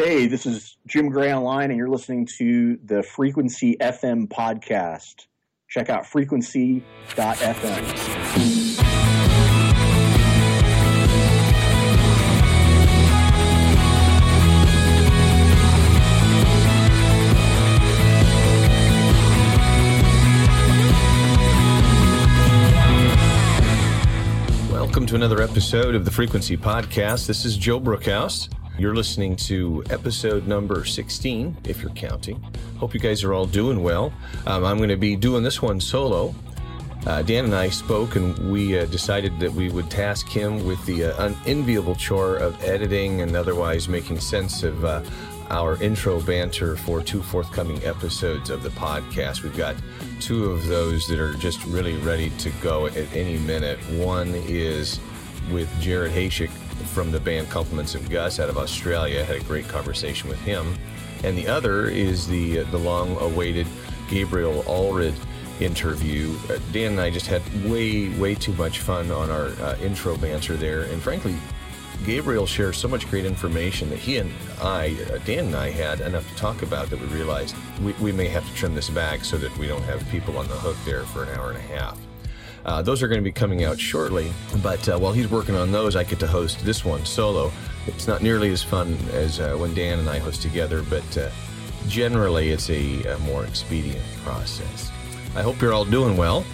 Hey, this is Jim Gray online, and you're listening to the Frequency FM podcast. Check out frequency.fm. Welcome to another episode of the Frequency Podcast. This is Joe Brookhouse. You're listening to episode number 16, if you're counting. Hope you guys are all doing well. Um, I'm going to be doing this one solo. Uh, Dan and I spoke, and we uh, decided that we would task him with the uh, unenviable chore of editing and otherwise making sense of uh, our intro banter for two forthcoming episodes of the podcast. We've got two of those that are just really ready to go at any minute. One is with Jared Hayshik from the band Compliments of Gus out of Australia. Had a great conversation with him. And the other is the the long-awaited Gabriel Allred interview. Uh, Dan and I just had way way too much fun on our uh, intro banter there, and frankly, Gabriel shares so much great information that he and I, uh, Dan and I, had enough to talk about that we realized we, we may have to trim this back so that we don't have people on the hook there for an hour and a half. Uh, those are going to be coming out shortly, but uh, while he's working on those, I get to host this one solo. It's not nearly as fun as uh, when Dan and I host together, but uh, generally it's a, a more expedient process. I hope you're all doing well.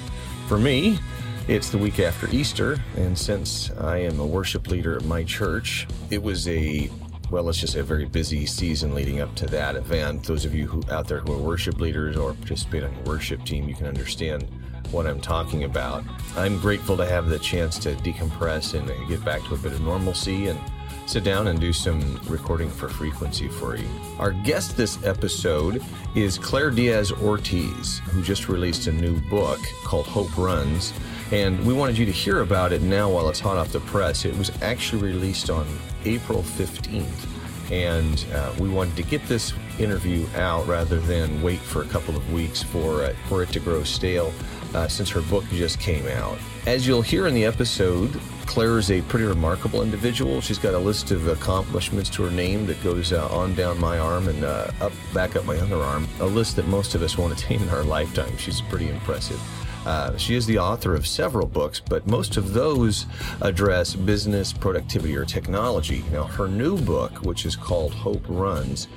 For me, it's the week after Easter, and since I am a worship leader at my church, it was a well, let's just a very busy season leading up to that event. Those of you who out there who are worship leaders or participate on your worship team, you can understand what I'm talking about. I'm grateful to have the chance to decompress and get back to a bit of normalcy and sit down and do some recording for frequency for you. Our guest this episode is Claire Diaz Ortiz, who just released a new book called Hope Runs. And we wanted you to hear about it now while it's hot off the press. It was actually released on April 15th. And uh, we wanted to get this interview out rather than wait for a couple of weeks for, uh, for it to grow stale uh, since her book just came out. As you'll hear in the episode, Claire is a pretty remarkable individual. She's got a list of accomplishments to her name that goes uh, on down my arm and uh, up back up my other arm. A list that most of us won't attain in our lifetime. She's pretty impressive. Uh, she is the author of several books, but most of those address business, productivity, or technology. Now, her new book, which is called Hope Runs,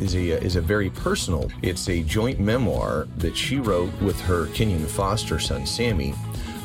is a uh, is a very personal. It's a joint memoir that she wrote with her Kenyan foster son Sammy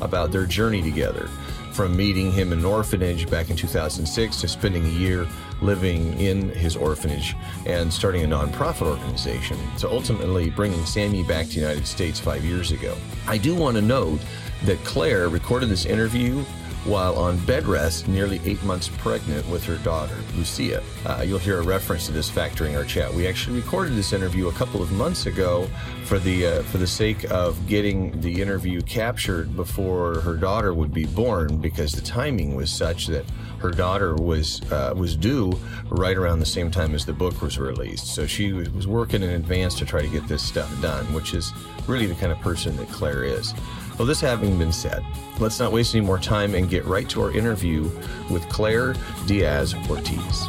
about their journey together, from meeting him in an orphanage back in 2006 to spending a year living in his orphanage and starting a nonprofit organization. So ultimately bringing Sammy back to the United States five years ago. I do want to note that Claire recorded this interview while on bed rest, nearly eight months pregnant with her daughter, Lucia. Uh, you'll hear a reference to this fact during our chat. We actually recorded this interview a couple of months ago for the uh, for the sake of getting the interview captured before her daughter would be born, because the timing was such that her daughter was uh, was due right around the same time as the book was released. So she was working in advance to try to get this stuff done, which is really the kind of person that Claire is. Well, this having been said, let's not waste any more time and get right to our interview with Claire Diaz Ortiz.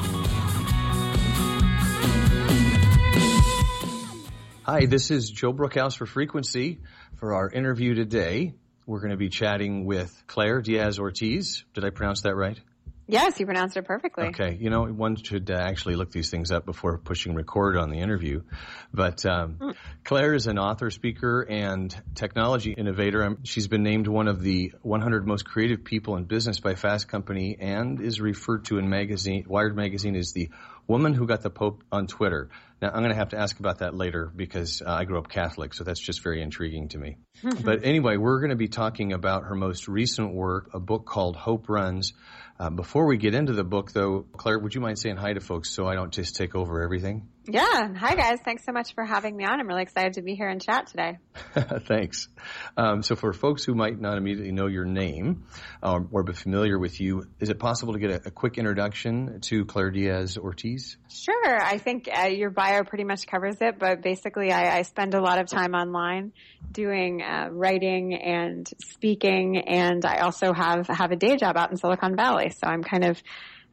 Hi, this is Joe Brookhouse for Frequency. For our interview today, we're going to be chatting with Claire Diaz Ortiz. Did I pronounce that right? Yes, you pronounced it perfectly. Okay, you know, one should uh, actually look these things up before pushing record on the interview. But um, mm. Claire is an author, speaker, and technology innovator. Um, she's been named one of the 100 most creative people in business by Fast Company, and is referred to in magazine Wired magazine as the woman who got the Pope on Twitter. Now, I'm going to have to ask about that later because uh, I grew up Catholic, so that's just very intriguing to me. but anyway, we're going to be talking about her most recent work, a book called Hope Runs. Uh, before we get into the book, though, Claire, would you mind saying hi to folks so I don't just take over everything? Yeah. Hi, guys. Thanks so much for having me on. I'm really excited to be here and chat today. Thanks. Um, so, for folks who might not immediately know your name um, or be familiar with you, is it possible to get a, a quick introduction to Claire Diaz Ortiz? Sure. I think uh, your bio pretty much covers it, but basically, I, I spend a lot of time online doing uh, writing and speaking, and I also have have a day job out in Silicon Valley. So I'm kind of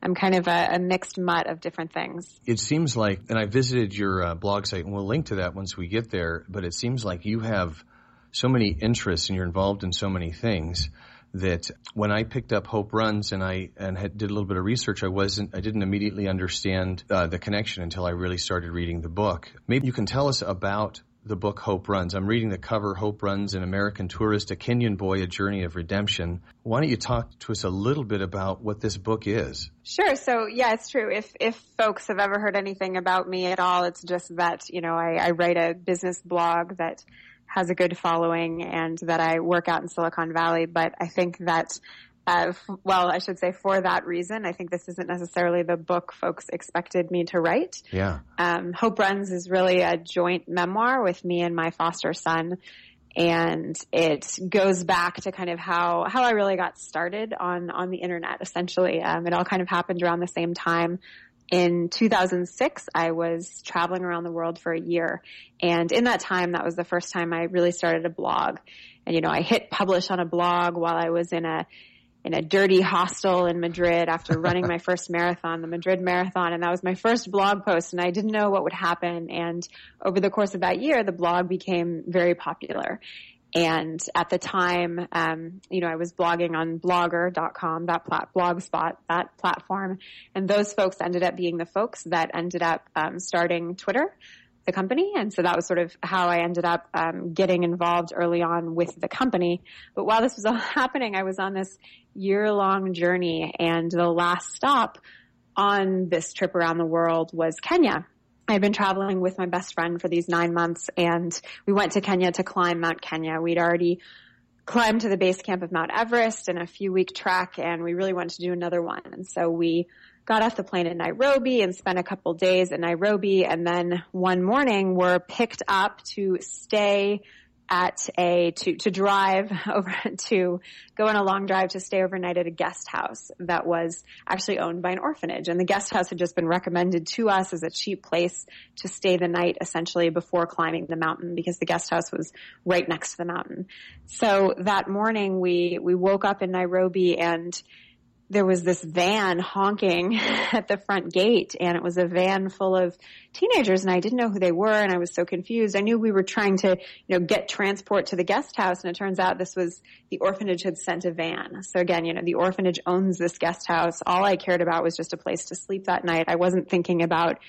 I'm kind of a, a mixed mutt of different things. It seems like, and I visited your uh, blog site, and we'll link to that once we get there. But it seems like you have so many interests, and you're involved in so many things that when I picked up Hope Runs and I and had, did a little bit of research, I wasn't I didn't immediately understand uh, the connection until I really started reading the book. Maybe you can tell us about the book Hope Runs. I'm reading the cover Hope Runs an American Tourist, a Kenyan Boy, A Journey of Redemption. Why don't you talk to us a little bit about what this book is? Sure. So yeah, it's true. If if folks have ever heard anything about me at all, it's just that, you know, I, I write a business blog that has a good following and that I work out in Silicon Valley. But I think that uh, well, I should say for that reason, I think this isn't necessarily the book folks expected me to write. Yeah. Um, Hope Runs is really a joint memoir with me and my foster son. And it goes back to kind of how, how I really got started on, on the internet, essentially. Um, it all kind of happened around the same time. In 2006, I was traveling around the world for a year. And in that time, that was the first time I really started a blog. And, you know, I hit publish on a blog while I was in a, in a dirty hostel in Madrid after running my first marathon, the Madrid Marathon, and that was my first blog post, and I didn't know what would happen. And over the course of that year, the blog became very popular. And at the time, um, you know, I was blogging on blogger.com, that plat- blogspot, that platform. And those folks ended up being the folks that ended up um, starting Twitter the company. And so that was sort of how I ended up um, getting involved early on with the company. But while this was all happening, I was on this year long journey and the last stop on this trip around the world was Kenya. I'd been traveling with my best friend for these nine months and we went to Kenya to climb Mount Kenya. We'd already climbed to the base camp of Mount Everest in a few week trek and we really wanted to do another one. And so we got off the plane in Nairobi and spent a couple days in Nairobi. And then one morning were picked up to stay at a, to, to drive over to go on a long drive to stay overnight at a guest house that was actually owned by an orphanage. And the guest house had just been recommended to us as a cheap place to stay the night essentially before climbing the mountain because the guest house was right next to the mountain. So that morning we, we woke up in Nairobi and there was this van honking at the front gate and it was a van full of teenagers and I didn't know who they were and I was so confused. I knew we were trying to, you know, get transport to the guest house and it turns out this was the orphanage had sent a van. So again, you know, the orphanage owns this guest house. All I cared about was just a place to sleep that night. I wasn't thinking about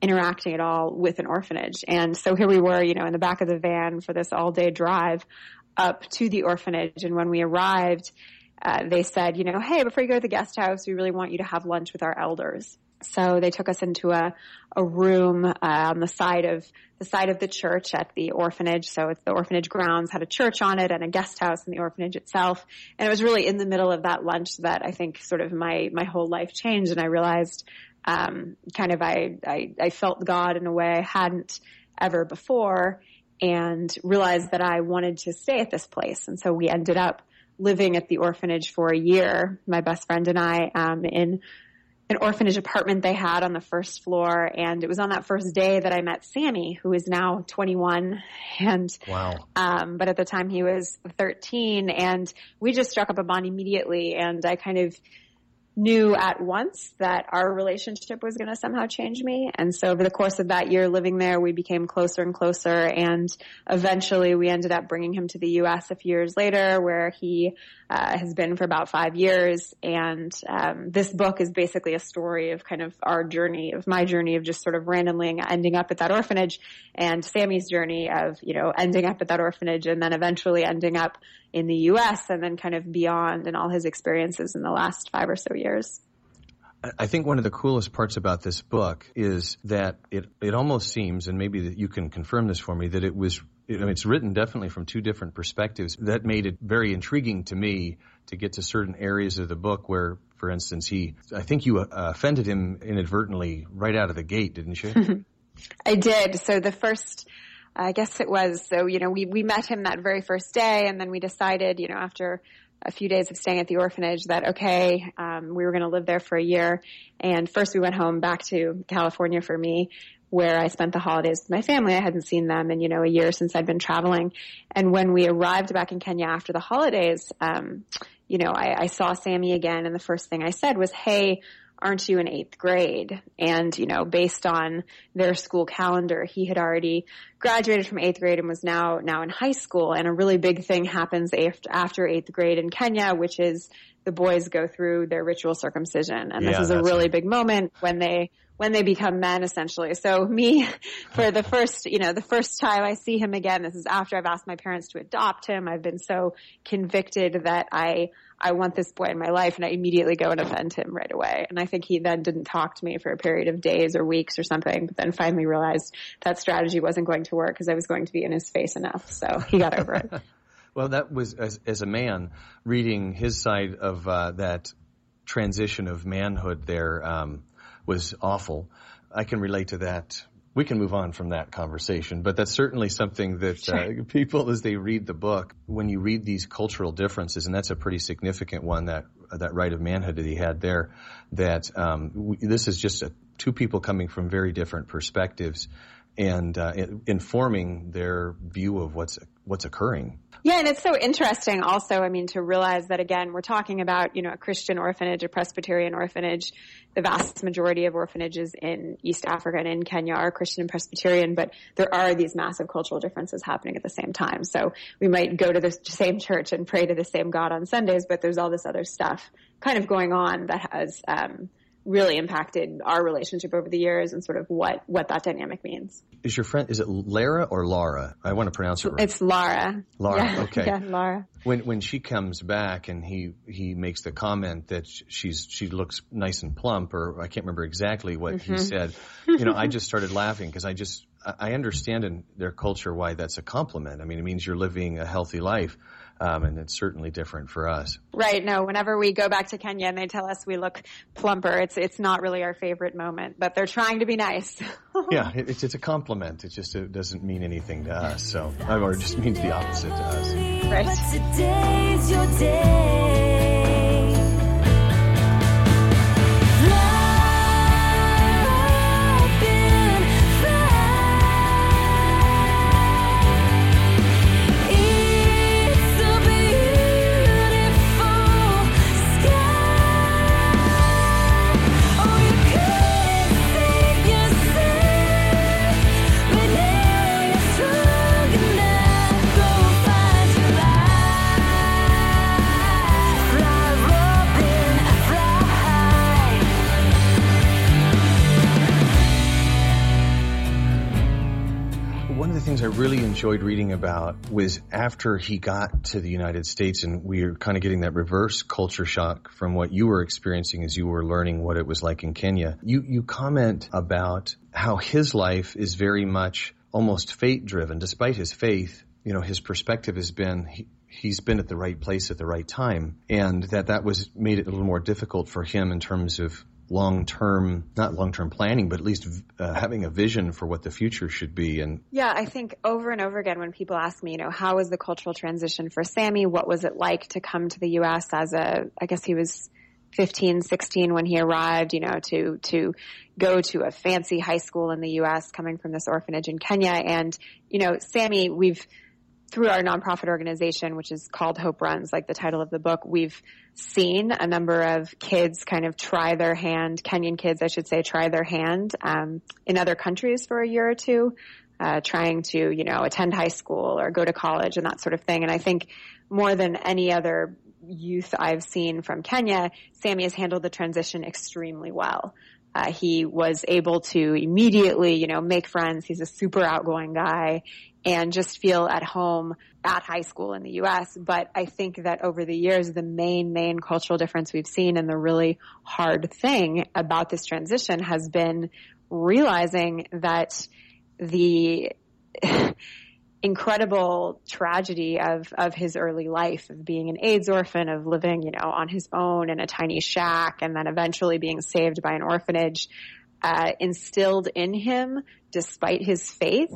interacting at all with an orphanage. And so here we were, you know, in the back of the van for this all day drive up to the orphanage. And when we arrived, uh, they said, you know, hey, before you go to the guest house, we really want you to have lunch with our elders. So they took us into a, a room uh, on the side of the side of the church at the orphanage. So it's the orphanage grounds had a church on it and a guest house in the orphanage itself. And it was really in the middle of that lunch that I think sort of my my whole life changed, and I realized um, kind of I, I I felt God in a way I hadn't ever before, and realized that I wanted to stay at this place. And so we ended up living at the orphanage for a year, my best friend and I, um, in an orphanage apartment they had on the first floor. And it was on that first day that I met Sammy, who is now 21. And, wow. Um, but at the time he was 13 and we just struck up a bond immediately. And I kind of, knew at once that our relationship was going to somehow change me. And so over the course of that year living there, we became closer and closer. And eventually we ended up bringing him to the U.S. a few years later where he uh, has been for about five years. And um, this book is basically a story of kind of our journey, of my journey of just sort of randomly ending up at that orphanage and Sammy's journey of, you know, ending up at that orphanage and then eventually ending up in the U.S. and then kind of beyond and all his experiences in the last five or so years. I think one of the coolest parts about this book is that it, it almost seems, and maybe that you can confirm this for me, that it was, I mean, it's written definitely from two different perspectives. That made it very intriguing to me to get to certain areas of the book where, for instance, he, I think you uh, offended him inadvertently right out of the gate, didn't you? I did. So the first, I guess it was. So, you know, we, we met him that very first day and then we decided, you know, after a few days of staying at the orphanage that, okay, um, we were going to live there for a year. And first we went home back to California for me where I spent the holidays with my family. I hadn't seen them in, you know, a year since I'd been traveling. And when we arrived back in Kenya after the holidays, um, you know, I, I saw Sammy again and the first thing I said was, hey, aren't you in eighth grade? And, you know, based on their school calendar, he had already graduated from eighth grade and was now, now in high school. And a really big thing happens after, eighth grade in Kenya, which is the boys go through their ritual circumcision. And Yeah, this is a really right. big moment when they, when they become men essentially. So me, for the first, you know, the first time I see him again, this is after I've asked my parents to adopt him. I've been so convicted that I, I want this boy in my life and I immediately go and offend him right away. And I think he then didn't talk to me for a period of days or weeks or something, but then finally realized that strategy wasn't going to work because I was going to be in his face enough. So he got over it. Well, that was as, as a man reading his side of uh, that transition of manhood. There um, was awful. I can relate to that. We can move on from that conversation, but that's certainly something that uh, people, as they read the book, when you read these cultural differences, and that's a pretty significant one that that rite of manhood that he had there. That um, w- this is just a, two people coming from very different perspectives and uh, informing their view of what's what's occurring. Yeah, and it's so interesting also, I mean, to realize that again, we're talking about, you know, a Christian orphanage, a Presbyterian orphanage. The vast majority of orphanages in East Africa and in Kenya are Christian and Presbyterian, but there are these massive cultural differences happening at the same time. So we might go to the same church and pray to the same God on Sundays, but there's all this other stuff kind of going on that has, um, really impacted our relationship over the years and sort of what, what that dynamic means. Is your friend, is it Lara or Laura? I want to pronounce it right. It's Lara. Laura, Yeah, okay. Yeah, Lara. When, when she comes back and he, he makes the comment that she's, she looks nice and plump or I can't remember exactly what he mm-hmm. said, you know, I just started laughing because I just, I understand in their culture why that's a compliment. I mean, it means you're living a healthy life. Um, and it's certainly different for us. Right. No, whenever we go back to Kenya and they tell us we look plumper, it's it's not really our favorite moment, but they're trying to be nice. Yeah, it, it's, it's a compliment. It just it doesn't mean anything to us. So, or it just means the opposite to us. Right. Reading about was after he got to the United States and we were kind of getting that reverse culture shock from what you were experiencing as you were learning what it was like in Kenya. You, you comment about how his life is very much almost fate driven. Despite his faith, you know, his perspective has been, he, he's been at the right place at the right time and that that was made it a little more difficult for him in terms of long-term, not long-term planning, but at least uh, having a vision for what the future should be. And Yeah, I think over and over again when people ask me, you know, how was the cultural transition for Sammy? What was it like to come to the U.S. as a, I guess he was 15, 16 when he arrived, you know, to, to go to a fancy high school in the U.S. coming from this orphanage in Kenya. And, you know, Sammy, we've, through our nonprofit organization, which is called Hope Runs, like the title of the book, we've seen a number of kids kind of try their hand, Kenyan kids, I should say, try their hand um, in other countries for a year or two, uh, trying to, you know, attend high school or go to college and that sort of thing. And I think more than any other youth I've seen from Kenya, Sammy has handled the transition extremely well. Uh, he was able to immediately, you know, make friends. He's a super outgoing guy and just feel at home at high school in the U.S. But I think that over the years, the main, main cultural difference we've seen and the really hard thing about this transition has been realizing that the incredible tragedy of of his early life of being an AIDS orphan of living you know on his own in a tiny shack and then eventually being saved by an orphanage uh, instilled in him despite his faith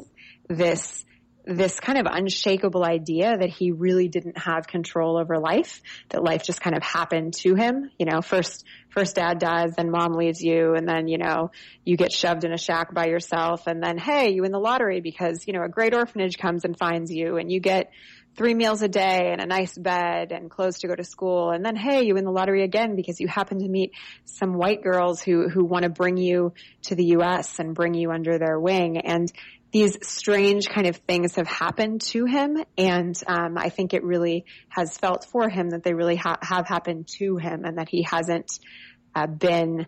this this kind of unshakable idea that he really didn't have control over life, that life just kind of happened to him. You know, first, first dad dies, then mom leaves you, and then, you know, you get shoved in a shack by yourself, and then, hey, you win the lottery because, you know, a great orphanage comes and finds you, and you get three meals a day and a nice bed and clothes to go to school. And then, hey, you win the lottery again because you happen to meet some white girls who, who want to bring you to the U.S. and bring you under their wing. And these strange kind of things have happened to him. And, um, I think it really has felt for him that they really ha- have happened to him and that he hasn't, uh, been,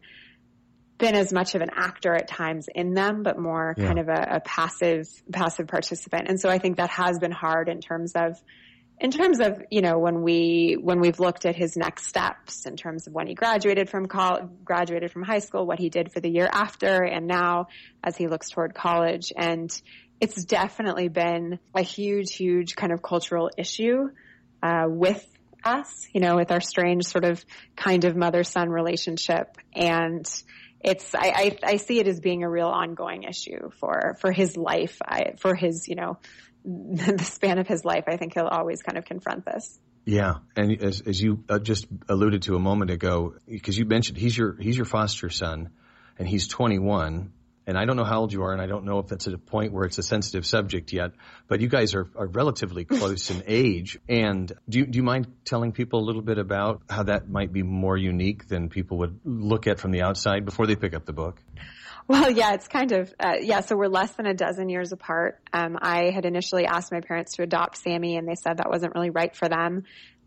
been as much of an actor at times in them, but more Yeah. kind of a, a passive, passive participant. And so I think that has been hard in terms of, in terms of, you know, when we, when we've looked at his next steps in terms of when he graduated from college, graduated from high school, what he did for the year after, and now as he looks toward college. And it's definitely been a huge, huge kind of cultural issue, uh, with us, you know, with our strange sort of kind of mother-son relationship. And, it's I, I I see it as being a real ongoing issue for for his life. I for his you know the span of his life. I think he'll always kind of confront this. Yeah, and as, as you uh, just alluded to a moment ago, because you mentioned he's your he's your foster son, and he's 21, and I don't know how old you are, and I don't know if that's at a point where it's a sensitive subject yet, but you guys are, are relatively close in age. And do you, do you mind telling people a little bit about how that might be more unique than people would look at from the outside before they pick up the book? Well, yeah, it's kind of uh, yeah. So we're less than a dozen years apart. Um, I had initially asked my parents to adopt Sammy, and they said that wasn't really right for them.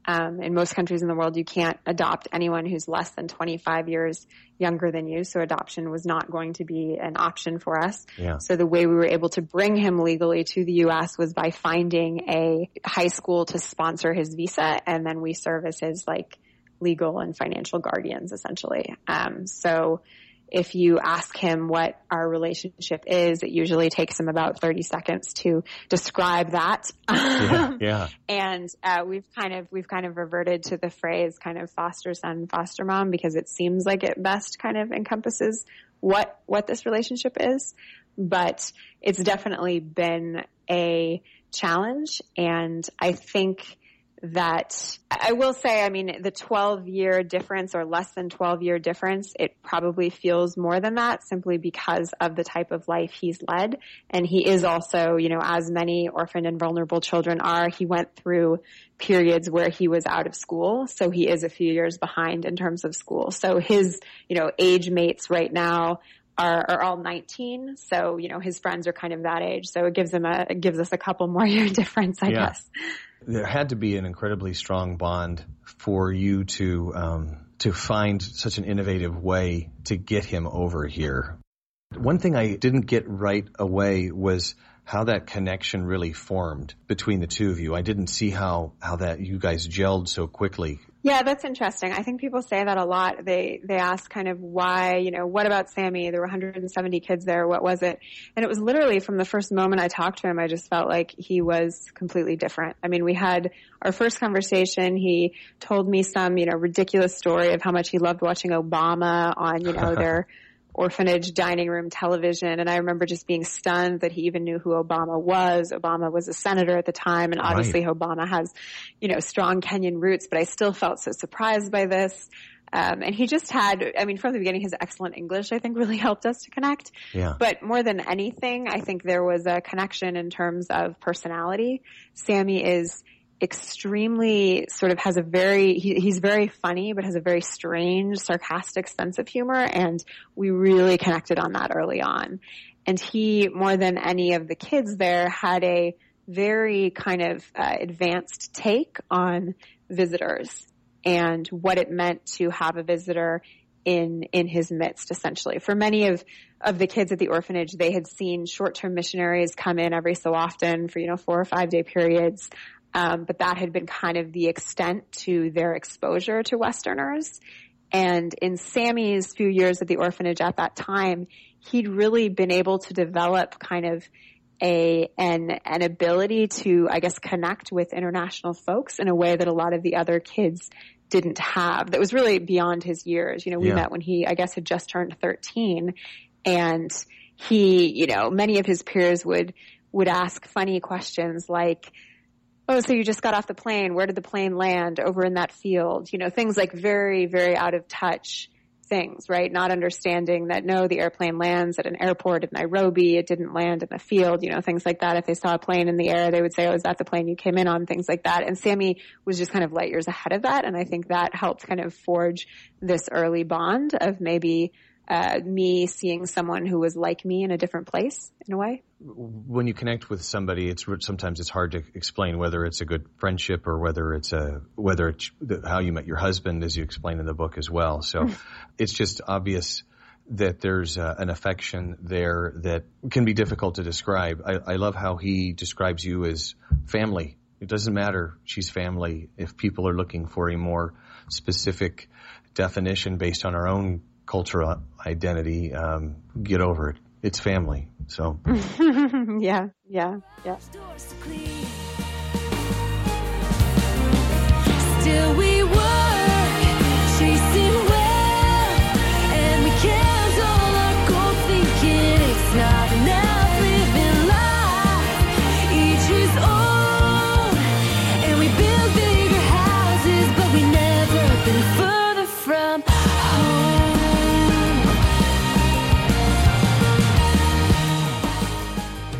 Um, in most countries in the world, you can't adopt anyone who's less than 25 years younger than you. So adoption was not going to be an option for us. Yeah. So the way we were able to bring him legally to the U.S. was by finding a high school to sponsor his visa, and then we serve as his like legal and financial guardians, essentially. Um, so if you ask him what our relationship is, it usually takes him about 30 seconds to describe that. Yeah, yeah, and uh, we've kind of we've kind of reverted to the phrase kind of foster son foster mom because it seems like it best kind of encompasses what what this relationship is but it's definitely been a challenge and i think that I will say, I mean, the 12 year difference or less than 12 year difference, it probably feels more than that simply because of the type of life he's led. And he is also, you know, as many orphaned and vulnerable children are, he went through periods where he was out of school. So he is a few years behind in terms of school. So his, you know, age mates right now are, are all 19. So, you know, his friends are kind of that age. So it gives him a, it gives us a couple more year difference, I Yeah. guess. there had to be an incredibly strong bond for you to um, to find such an innovative way to get him over here. One thing I didn't get right away was how that connection really formed between the two of you. I didn't see how how that you guys gelled so quickly. Yeah, that's interesting. I think people say that a lot. They they ask kind of why, you know, what about Sammy? There were 170 kids there. What was it? And it was literally from the first moment I talked to him, I just felt like he was completely different. I mean, we had our first conversation. He told me some, you know, ridiculous story of how much he loved watching Obama on, you know, their orphanage dining room television. And I remember just being stunned that he even knew who Obama was. Obama was a senator at the time and obviously Obama has, you know, strong Kenyan roots, but I still felt so surprised by this. Um, and he just had, I mean, from the beginning, his excellent English, I think, really helped us to connect. Yeah. But more than anything, I think there was a connection in terms of personality. Sammy is extremely sort of has a very he, he's very funny but has a very strange sarcastic sense of humor and we really connected on that early on. And he more than any of the kids there had a very kind of uh, advanced take on visitors and what it meant to have a visitor in in his midst essentially. For many of of the kids at the orphanage they had seen short-term missionaries come in every so often for you know four or five day periods um, but that had been kind of the extent to their exposure to westerners and in sammy's few years at the orphanage at that time he'd really been able to develop kind of a an an ability to I guess connect with international folks in a way that a lot of the other kids didn't have. That was really beyond his years. You know, we Yeah. met when he I guess had just turned 13 and he, you know, many of his peers would would ask funny questions like Oh, so you just got off the plane. Where did the plane land? Over in that field. You know, things like very, very out of touch things, right? Not understanding that no, the airplane lands at an airport in Nairobi. It didn't land in the field, you know, things like that. If they saw a plane in the air, they would say, oh, is that the plane you came in on? Things like that. And Sammy was just kind of light years ahead of that. And I think that helped kind of forge this early bond of maybe uh, me seeing someone who was like me in a different place in a way. when you connect with somebody, it's sometimes it's hard to explain whether it's a good friendship or whether it's a whether it's how you met your husband, as you explain in the book as well. So it's just obvious that there's uh, an affection there that can be difficult to describe. I, I love how he describes you as family. It doesn't matter; she's family. If people are looking for a more specific definition based on our own cultural identity, um, get over it. It's family. So. yeah, yeah, yeah.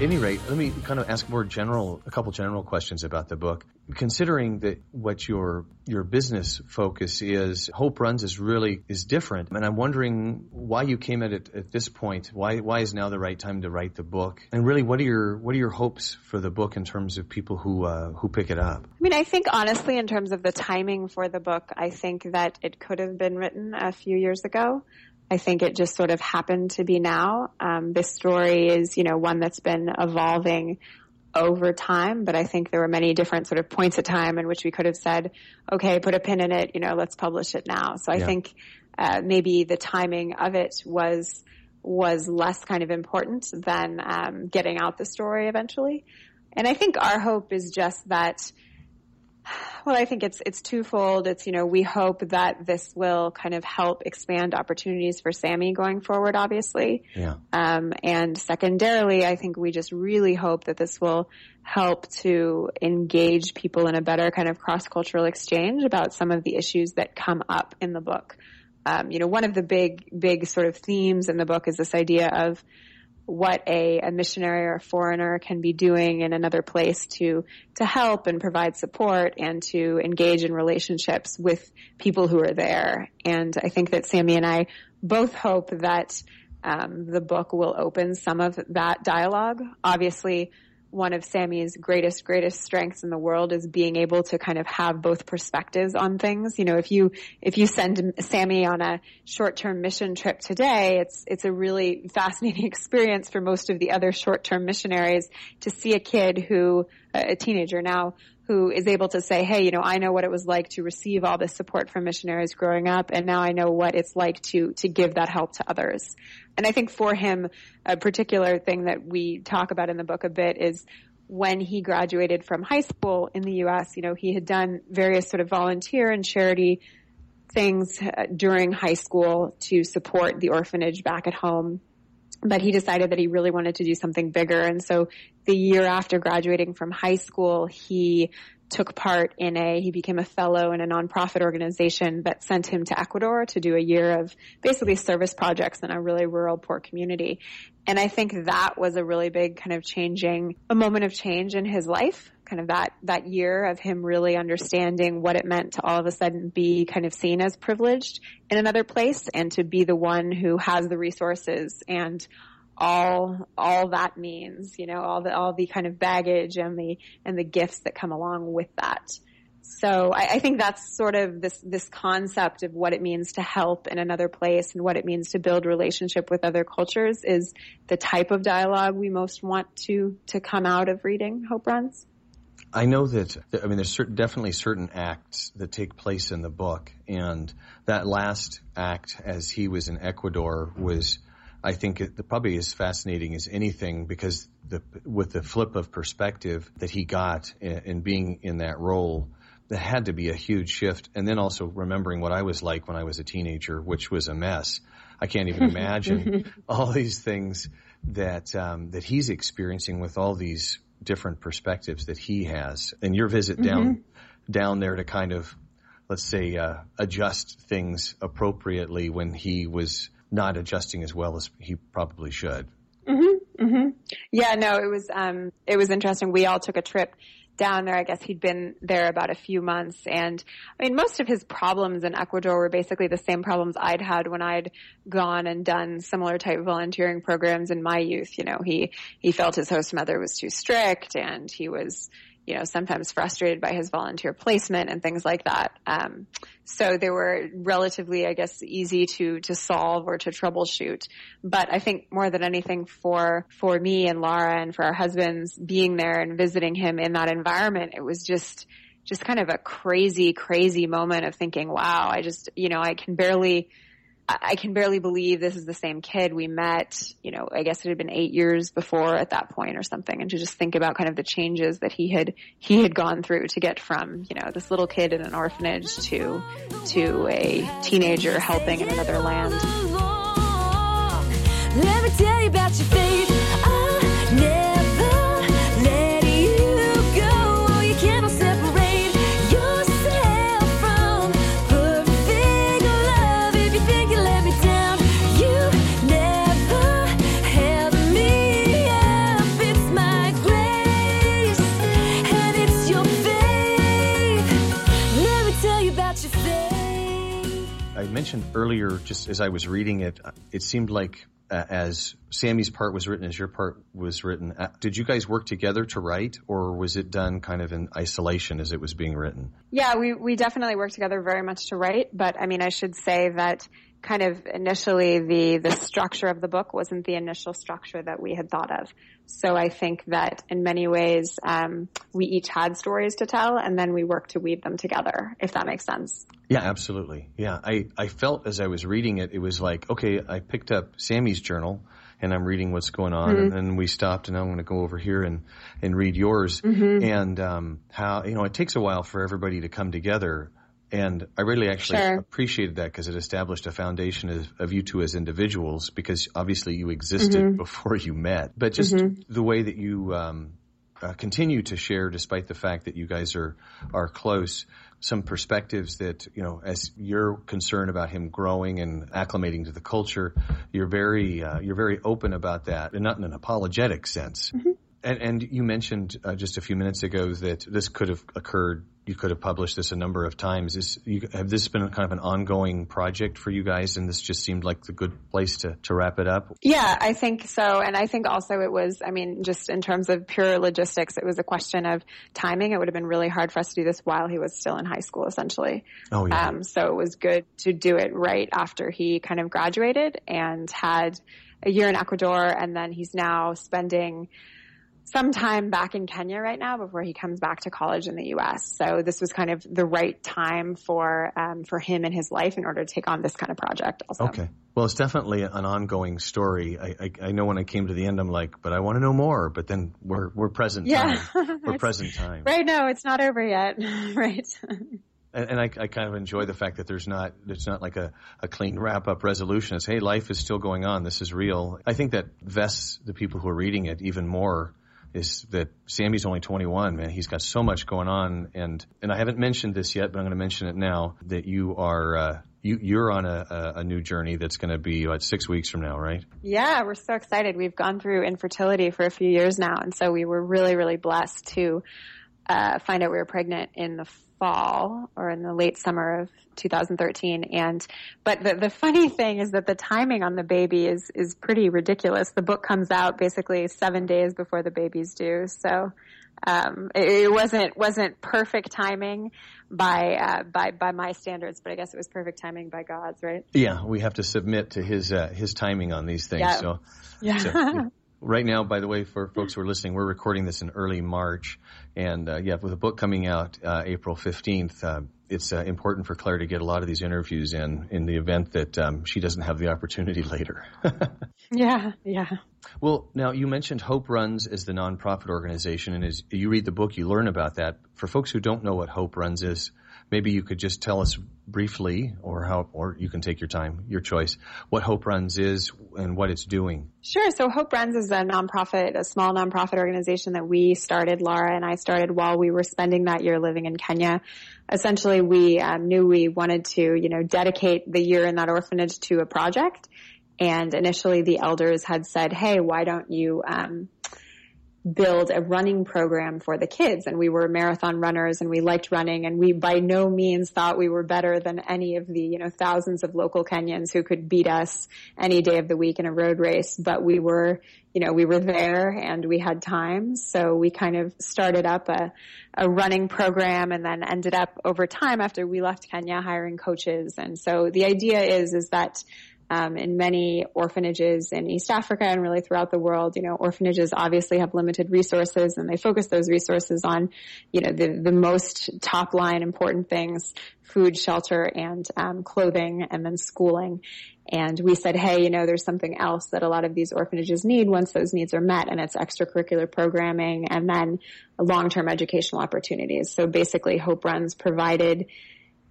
Any rate, let me kind of ask more general, a couple general questions about the book. Considering that what your your business focus is, Hope Runs is really is different, and I'm wondering why you came at it at this point. Why why is now the right time to write the book? And really, what are your what are your hopes for the book in terms of people who uh, who pick it up? I mean, I think honestly, in terms of the timing for the book, I think that it could have been written a few years ago. I think it just sort of happened to be now. Um, this story is, you know, one that's been evolving over time, but I think there were many different sort of points of time in which we could have said, okay, put a pin in it, you know, let's publish it now. So I Yeah. think uh, maybe the timing of it was was less kind of important than um, getting out the story eventually. And I think our hope is just that well, I think it's it's twofold. It's you know we hope that this will kind of help expand opportunities for Sammy going forward, obviously, Yeah. um, and secondarily, I think we just really hope that this will help to engage people in a better kind of cross cultural exchange about some of the issues that come up in the book. Um, you know, one of the big big sort of themes in the book is this idea of what a, a missionary or a foreigner can be doing in another place to to help and provide support and to engage in relationships with people who are there. And I think that Sammy and I both hope that um, the book will open some of that dialogue. Obviously, one of Sammy's greatest, greatest strengths in the world is being able to kind of have both perspectives on things. You know, if you, if you send Sammy on a short-term mission trip today, it's, it's a really fascinating experience for most of the other short-term missionaries to see a kid who, a teenager now, who is able to say, hey, you know, I know what it was like to receive all this support from missionaries growing up, and now I know what it's like to, to give that help to others. And I think for him, a particular thing that we talk about in the book a bit is when he graduated from high school in the U.S., you know, he had done various sort of volunteer and charity things uh, during high school to support the orphanage back at home. But he decided that he really wanted to do something bigger. And so the year after graduating from high school, he took part in a, he became a fellow in a nonprofit organization that sent him to Ecuador to do a year of basically service projects in a really rural, poor community. And I think that was a really big kind of changing, a moment of change in his life. Kind of that, that year of him really understanding what it meant to all of a sudden be kind of seen as privileged in another place and to be the one who has the resources and all all that means, you know, all the all the kind of baggage and the and the gifts that come along with that. So I, I think that's sort of this this concept of what it means to help in another place and what it means to build relationship with other cultures is the type of dialogue we most want to to come out of reading Hope Runs. I know that, I mean, there's certain, definitely certain acts that take place in the book. And that last act, as he was in Ecuador, was, I think, it, probably as fascinating as anything because the, with the flip of perspective that he got in, in being in that role, that had to be a huge shift. And then also remembering what I was like when I was a teenager, which was a mess. I can't even imagine all these things that um, that he's experiencing with all these different perspectives that he has. And your visit down down there to kind of let's say, uh, adjust things appropriately when he was not adjusting as well as he probably should. mhm mhm Yeah, no, it was um it was interesting. We all took a trip down there. I guess he'd been there about a few months and I mean most of his problems in Ecuador were basically the same problems I'd had when I'd gone and done similar type volunteering programs in my youth. You know, he he felt his host mother was too strict and he was you know, sometimes frustrated by his volunteer placement and things like that. Um, so they were relatively, I guess, easy to to solve or to troubleshoot. But I think more than anything, for for me and Laura and for our husbands being there and visiting him in that environment, it was just just kind of a crazy, crazy moment of thinking, wow, I just, you know, I can barely I can barely believe this is the same kid we met, you know, I guess it had been eight years before at that point or something. And to just think about kind of the changes that he had, he had gone through to get from, you know, this little kid in an orphanage to, to a teenager helping in another land. I mentioned earlier, just as I was reading it, it seemed like uh, as Sammy's part was written, as your part was written, uh, did you guys work together to write, or was it done kind of in isolation as it was being written? Yeah, we, we definitely worked together very much to write, but I mean, I should say that kind of initially the, the structure of the book wasn't the initial structure that we had thought of. So I think that in many ways, um, we each had stories to tell and then we worked to weave them together, if that makes sense. Yeah, absolutely. Yeah, I, I felt as I was reading it, it was like, okay, I picked up Sammy's journal and I'm reading what's going on, and then we stopped, and I'm going to go over here and and read yours, and um, how you know it takes a while for everybody to come together. And I really actually Sure. appreciated that because it established a foundation of, of you two as individuals because obviously you existed before you met. But just the way that you um, uh, continue to share, despite the fact that you guys are are close, some perspectives that you know, as you're concerned about him growing and acclimating to the culture, you're very uh, you're very open about that, and not in an apologetic sense. And, and you mentioned uh, just a few minutes ago that this could have occurred. You could have published this a number of times. Is you, have this been kind of an ongoing project for you guys, and this just seemed like the good place to, to wrap it up? Yeah, I think so. And I think also it was, I mean, just in terms of pure logistics, it was a question of timing. It would have been really hard for us to do this while he was still in high school, essentially. Oh yeah. Um, so it was good to do it right after he kind of graduated and had a year in Ecuador, and then he's now spending some time back in Kenya right now before he comes back to college in the U.S. So this was kind of the right time for um, for him and his life in order to take on this kind of project. Also, Okay. Well, it's definitely an ongoing story. I, I, I know when I came to the end, I'm like, but I want to know more. But then we're we're present Yeah. time. We're present time. right? No, it's not over yet. right. And, and I, I kind of enjoy the fact that there's not it's not like a, a clean wrap up resolution. It's hey, life is still going on. This is real. I think that vests the people who are reading it even more. Is that Sammy's only 21, man? He's got so much going on, and and I haven't mentioned this yet, but I'm going to mention it now. That you are uh, you you're on a, a, new journey that's going to be what six weeks from now, right? Yeah, we're so excited. We've gone through infertility for a few years now, and so we were really, really blessed to uh, find out we were pregnant in the fall or in the late summer of 2013. And but the the funny thing is that the timing on the baby is is pretty ridiculous. The book comes out basically seven days before the baby's due, so. Um, it, it wasn't wasn't perfect timing by uh, by by my standards, but I guess it was perfect timing by God's, right? Yeah, we have to submit to his uh, his timing on these things. Yeah. So, Yeah. so, right now, by the way, for folks who are listening, we're recording this in early March, and uh, yeah, with a book coming out uh, April fifteenth, uh, it's uh, important for Claire to get a lot of these interviews in in the event that um, she doesn't have the opportunity later. yeah, yeah. well, now you mentioned Hope Runs as the nonprofit organization, and as you read the book, you learn about that. For folks who don't know what Hope Runs is, maybe you could just tell us briefly, or how, or you can take your time, your choice, what Hope Runs is and what it's doing. Sure. So Hope Runs is a nonprofit, a small nonprofit organization that we started, Laura and I started while we were spending that year living in Kenya. Essentially, we um, knew we wanted to, you know, dedicate the year in that orphanage to a project. And initially the elders had said, hey, why don't you, um, build a running program for the kids. And we were marathon runners and we liked running and we by no means thought we were better than any of the you know thousands of local Kenyans who could beat us any day of the week in a road race. But we were you know we were there and we had time. So we kind of started up a a running program and then ended up over time after we left Kenya hiring coaches. And so the idea is is that um, in many orphanages in East Africa and really throughout the world. You know, orphanages obviously have limited resources and they focus those resources on, you know, the, the most top line important things, food, shelter, and um, clothing, and then schooling. And we said, hey, you know, there's something else that a lot of these orphanages need once those needs are met, and it's extracurricular programming and then long-term educational opportunities. So basically, Hope Runs provided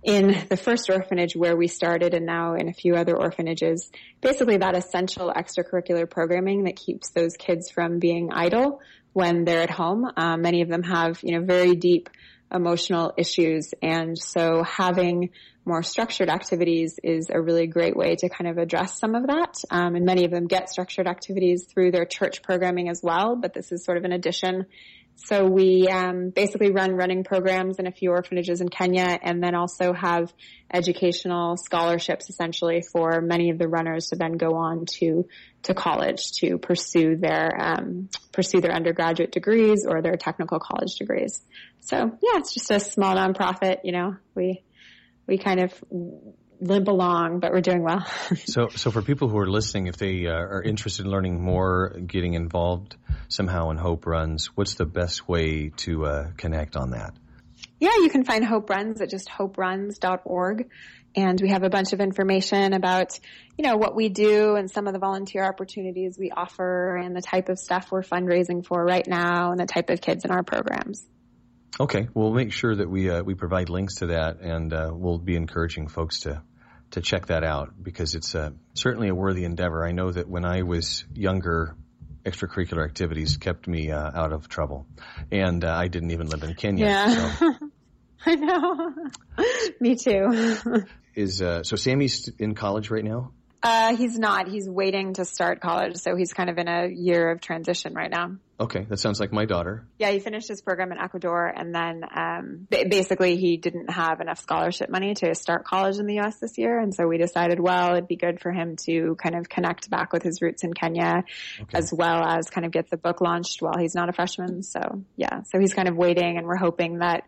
in the first orphanage where we started and now in a few other orphanages, basically that essential extracurricular programming that keeps those kids from being idle when they're at home. Um, many of them have, you know, very deep emotional issues. And so having more structured activities is a really great way to kind of address some of that. Um, and many of them get structured activities through their church programming as well, but this is sort of an addition so we um, basically run running programs in a few orphanages in Kenya, and then also have educational scholarships essentially for many of the runners to then go on to to college to pursue their um, pursue their undergraduate degrees or their technical college degrees. So yeah, it's just a small nonprofit. You know, we we kind of limp along, but we're doing well. so, so for people who are listening, if they uh, are interested in learning more, getting involved somehow in Hope Runs, what's the best way to uh, connect on that? Yeah, you can find Hope Runs at just hoperuns.org. And we have a bunch of information about, you know, what we do and some of the volunteer opportunities we offer and the type of stuff we're fundraising for right now and the type of kids in our programs. Okay, we'll make sure that we uh, we provide links to that, and uh, we'll be encouraging folks to to check that out because it's uh, certainly a worthy endeavor. I know that when I was younger, extracurricular activities kept me uh, out of trouble, and uh, I didn't even live in Kenya. Yeah, so. I know. me too. Is uh, so Sammy's in college right now? Uh, he's not. He's waiting to start college, so he's kind of in a year of transition right now. Okay, that sounds like my daughter. Yeah, he finished his program in Ecuador, and then um, basically he didn't have enough scholarship money to start college in the U.S. this year, and so we decided, well, it'd be good for him to kind of connect back with his roots in Kenya, okay. as well as kind of get the book launched while he's not a freshman. So yeah, so he's kind of waiting, and we're hoping that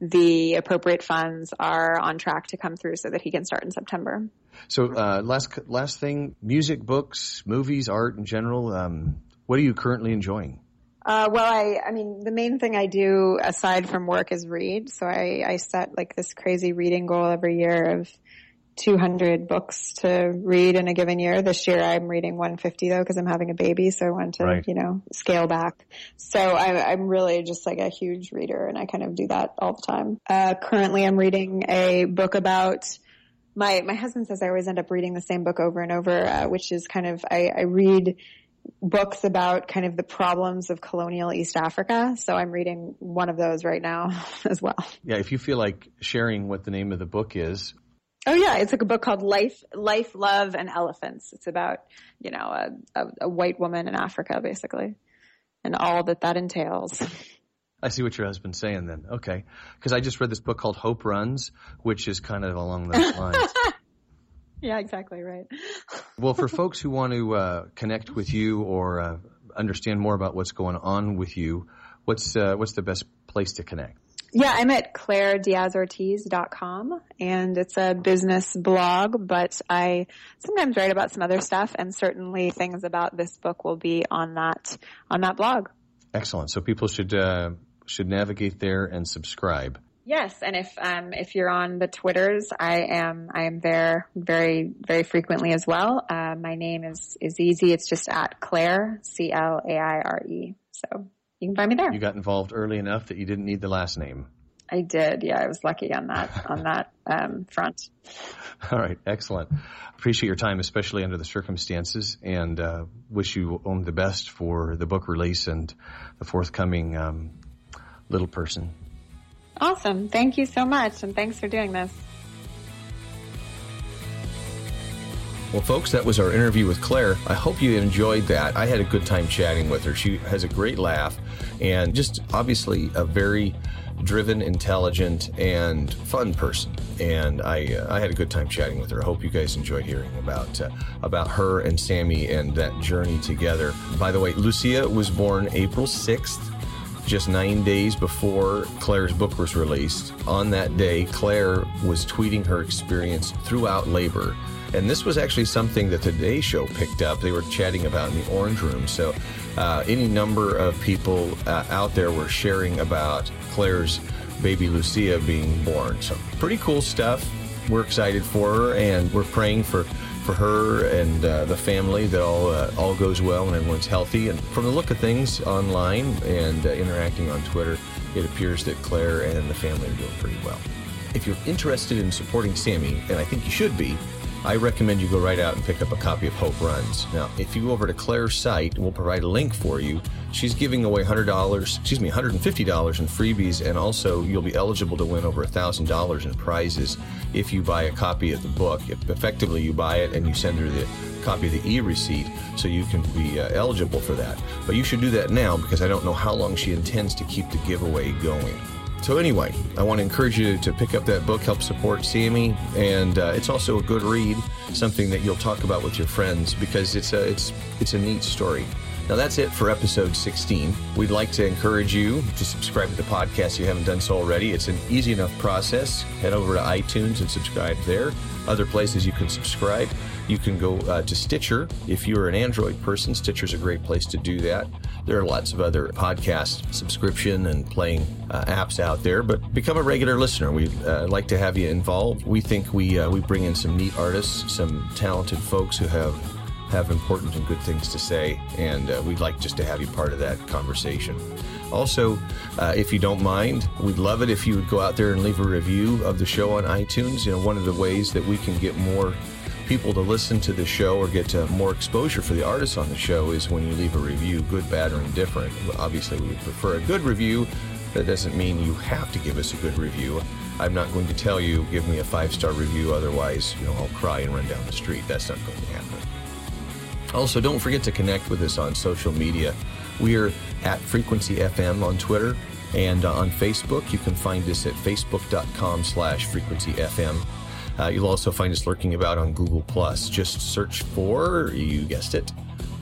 the appropriate funds are on track to come through so that he can start in September. So uh, last last thing, music, books, movies, art in general. Um, what are you currently enjoying? Uh, well, I, I mean, the main thing I do aside from work is read. So I, I set like this crazy reading goal every year of 200 books to read in a given year. This year I'm reading 150 though because I'm having a baby, so I want to, right. you know, scale back. So I, I'm really just like a huge reader and I kind of do that all the time. Uh, currently I'm reading a book about my my husband says I always end up reading the same book over and over, uh, which is kind of I, I read books about kind of the problems of colonial East Africa. So I'm reading one of those right now as well. Yeah, if you feel like sharing what the name of the book is. Oh yeah, it's like a book called Life, Life, Love, and Elephants. It's about you know a, a, a white woman in Africa basically, and all that that entails. I see what your husband's saying then. Okay. Because I just read this book called Hope Runs, which is kind of along those lines. yeah, exactly right. well, for folks who want to uh, connect with you or uh, understand more about what's going on with you, what's uh, what's the best place to connect? Yeah, I'm at clairediazortiz.com and it's a business blog, but I sometimes write about some other stuff and certainly things about this book will be on that, on that blog. Excellent. So people should, uh, should navigate there and subscribe. Yes, and if um, if you're on the Twitters, I am I am there very very frequently as well. Uh, my name is is easy. It's just at Claire C L A I R E. So you can find me there. You got involved early enough that you didn't need the last name. I did. Yeah, I was lucky on that on that um, front. All right, excellent. Appreciate your time, especially under the circumstances, and uh, wish you only the best for the book release and the forthcoming um, little person. Awesome. Thank you so much, and thanks for doing this. Well, folks, that was our interview with Claire. I hope you enjoyed that. I had a good time chatting with her. She has a great laugh and just obviously a very driven, intelligent, and fun person. And I, uh, I had a good time chatting with her. I hope you guys enjoyed hearing about uh, about her and Sammy and that journey together. By the way, Lucia was born April sixth just nine days before Claire's book was released. On that day, Claire was tweeting her experience throughout labor. And this was actually something that the Today Show picked up. They were chatting about in the Orange Room. So, uh, any number of people uh, out there were sharing about Claire's baby Lucia being born. So, pretty cool stuff. We're excited for her, and we're praying for for her and uh, the family that all uh, all goes well and everyone's healthy. And from the look of things online and uh, interacting on Twitter, it appears that Claire and the family are doing pretty well. If you're interested in supporting Sammy, and I think you should be, I recommend you go right out and pick up a copy of Hope Runs. Now, if you go over to Claire's site, we'll provide a link for you. She's giving away $100, excuse me, $150 in freebies, and also you'll be eligible to win over $1,000 in prizes if you buy a copy of the book. If effectively, you buy it and you send her the copy of the e-receipt so you can be uh, eligible for that. But you should do that now because I don't know how long she intends to keep the giveaway going. So anyway, I want to encourage you to pick up that book, help support Sammy, and uh, it's also a good read, something that you'll talk about with your friends because it's a it's it's a neat story. Now that's it for episode 16. We'd like to encourage you to subscribe to the podcast if you haven't done so already. It's an easy enough process. Head over to iTunes and subscribe there. Other places you can subscribe. You can go uh, to Stitcher. If you're an Android person, Stitcher's a great place to do that. There are lots of other podcast subscription and playing uh, apps out there, but become a regular listener. We'd uh, like to have you involved. We think we uh, we bring in some neat artists, some talented folks who have have important and good things to say, and uh, we'd like just to have you part of that conversation. Also, uh, if you don't mind, we'd love it if you would go out there and leave a review of the show on iTunes. You know, one of the ways that we can get more people to listen to the show or get more exposure for the artists on the show is when you leave a review, good, bad, or indifferent. Obviously, we would prefer a good review. That doesn't mean you have to give us a good review. I'm not going to tell you, give me a five star review, otherwise, you know, I'll cry and run down the street. That's not going to happen. Also, don't forget to connect with us on social media. We're at Frequency FM on Twitter and uh, on Facebook. You can find us at facebook.com slash frequency FM. Uh, you'll also find us lurking about on Google Plus. Just search for, you guessed it,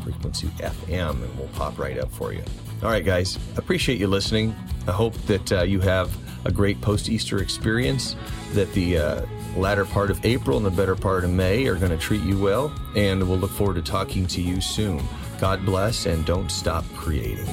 Frequency FM, and we'll pop right up for you. All right, guys, appreciate you listening. I hope that uh, you have a great post Easter experience, that the uh, latter part of April and the better part of May are going to treat you well, and we'll look forward to talking to you soon. God bless, and don't stop creating.